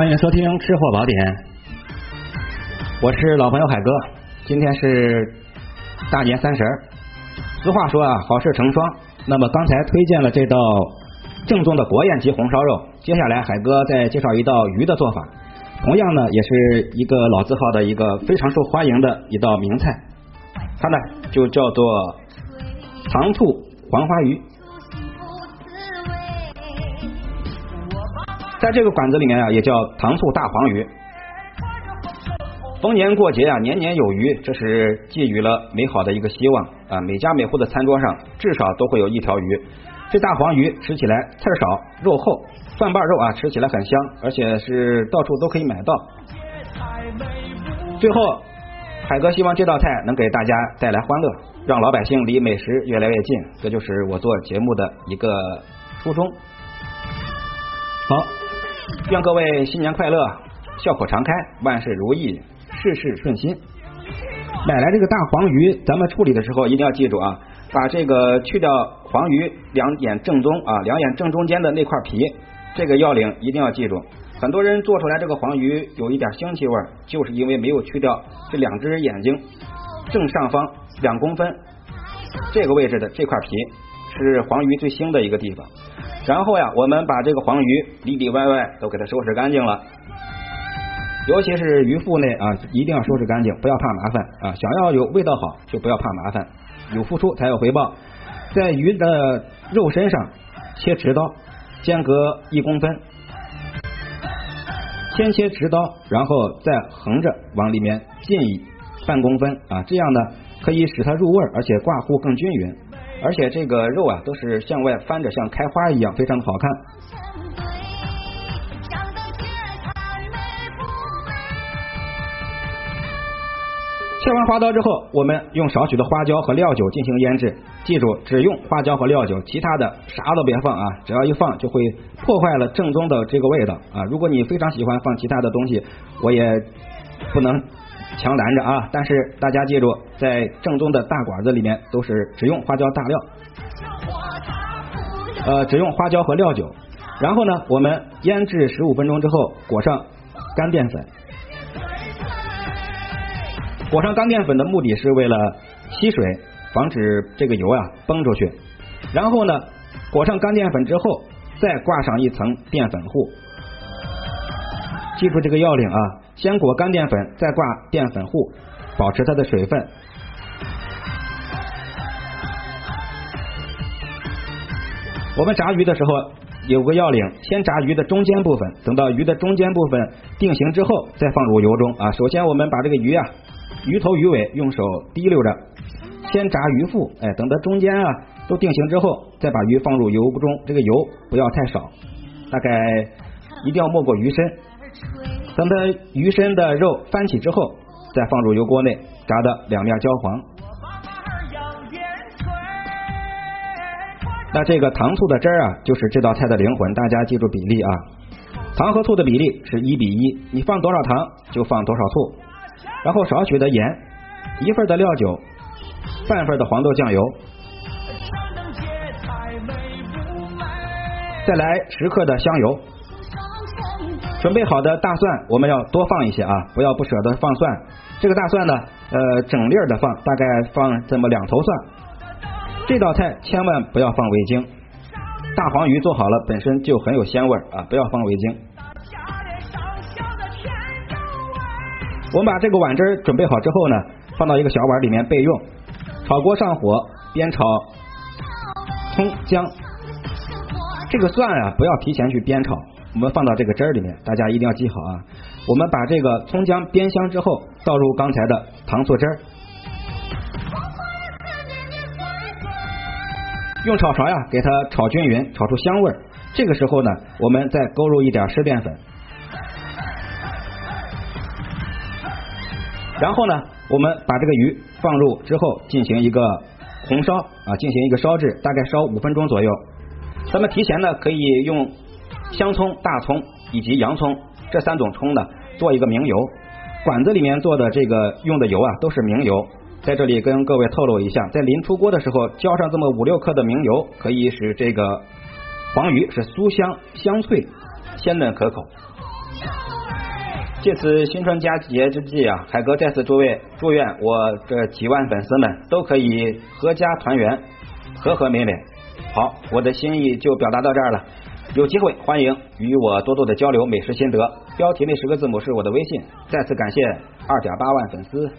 欢迎收听《吃货宝典》，我是老朋友海哥。今天是大年三十儿，俗话说啊，好事成双。那么刚才推荐了这道正宗的国宴级红烧肉，接下来海哥再介绍一道鱼的做法，同样呢也是一个老字号的一个非常受欢迎的一道名菜，它呢就叫做糖醋黄花鱼。在这个馆子里面啊，也叫糖醋大黄鱼。逢年过节啊，年年有余，这是寄予了美好的一个希望啊！每家每户的餐桌上至少都会有一条鱼。这大黄鱼吃起来刺少，肉厚，蒜瓣肉啊，吃起来很香，而且是到处都可以买到。最后，海哥希望这道菜能给大家带来欢乐，让老百姓离美食越来越近，这就是我做节目的一个初衷。好。愿各位新年快乐，笑口常开，万事如意，事事顺心。买来这个大黄鱼，咱们处理的时候一定要记住啊，把这个去掉黄鱼两眼正中啊，两眼正中间的那块皮，这个要领一定要记住。很多人做出来这个黄鱼有一点腥气味，就是因为没有去掉这两只眼睛正上方两公分这个位置的这块皮，是黄鱼最腥的一个地方。然后呀，我们把这个黄鱼里里外外都给它收拾干净了，尤其是鱼腹内啊，一定要收拾干净，不要怕麻烦啊。想要有味道好，就不要怕麻烦，有付出才有回报。在鱼的肉身上切直刀，间隔一公分，先切直刀，然后再横着往里面进一半公分啊，这样呢可以使它入味，而且挂糊更均匀。而且这个肉啊，都是向外翻着，像开花一样，非常的好看。切完花刀之后，我们用少许的花椒和料酒进行腌制。记住，只用花椒和料酒，其他的啥都别放啊！只要一放，就会破坏了正宗的这个味道啊！如果你非常喜欢放其他的东西，我也不能。强拦着啊！但是大家记住，在正宗的大馆子里面，都是只用花椒大料，呃，只用花椒和料酒。然后呢，我们腌制十五分钟之后，裹上干淀粉。裹上干淀粉的目的是为了吸水，防止这个油啊崩出去。然后呢，裹上干淀粉之后，再挂上一层淀粉糊。记住这个要领啊！先裹干淀粉，再挂淀粉糊，保持它的水分。我们炸鱼的时候有个要领，先炸鱼的中间部分，等到鱼的中间部分定型之后，再放入油中啊。首先我们把这个鱼啊，鱼头鱼尾用手提溜着，先炸鱼腹，哎，等到中间啊都定型之后，再把鱼放入油中，这个油不要太少，大概一定要没过鱼身。等它鱼身的肉翻起之后，再放入油锅内，炸的两面焦黄。那这个糖醋的汁儿啊，就是这道菜的灵魂，大家记住比例啊。糖和醋的比例是一比一，你放多少糖就放多少醋，然后少许的盐，一份的料酒，半份的黄豆酱油，再来十克的香油。准备好的大蒜，我们要多放一些啊，不要不舍得放蒜。这个大蒜呢，呃，整粒的放，大概放这么两头蒜。这道菜千万不要放味精，大黄鱼做好了本身就很有鲜味啊，不要放味精。我们把这个碗汁准备好之后呢，放到一个小碗里面备用。炒锅上火，煸炒葱姜。这个蒜啊，不要提前去煸炒。我们放到这个汁儿里面，大家一定要记好啊！我们把这个葱姜煸香之后，倒入刚才的糖醋汁儿，用炒勺呀给它炒均匀，炒出香味儿。这个时候呢，我们再勾入一点湿淀粉，然后呢，我们把这个鱼放入之后进行一个红烧啊，进行一个烧制，大概烧五分钟左右。咱们提前呢可以用。香葱、大葱以及洋葱这三种葱呢，做一个明油。馆子里面做的这个用的油啊，都是明油。在这里跟各位透露一下，在临出锅的时候浇上这么五六克的明油，可以使这个黄鱼是酥香香脆、鲜嫩可口。借此新春佳节之际啊，海哥再次祝位祝愿我这几万粉丝们都可以阖家团圆，和和美美。好，我的心意就表达到这儿了。有机会欢迎与我多多的交流美食心得。标题那十个字母是我的微信再次感谢二点八万粉丝。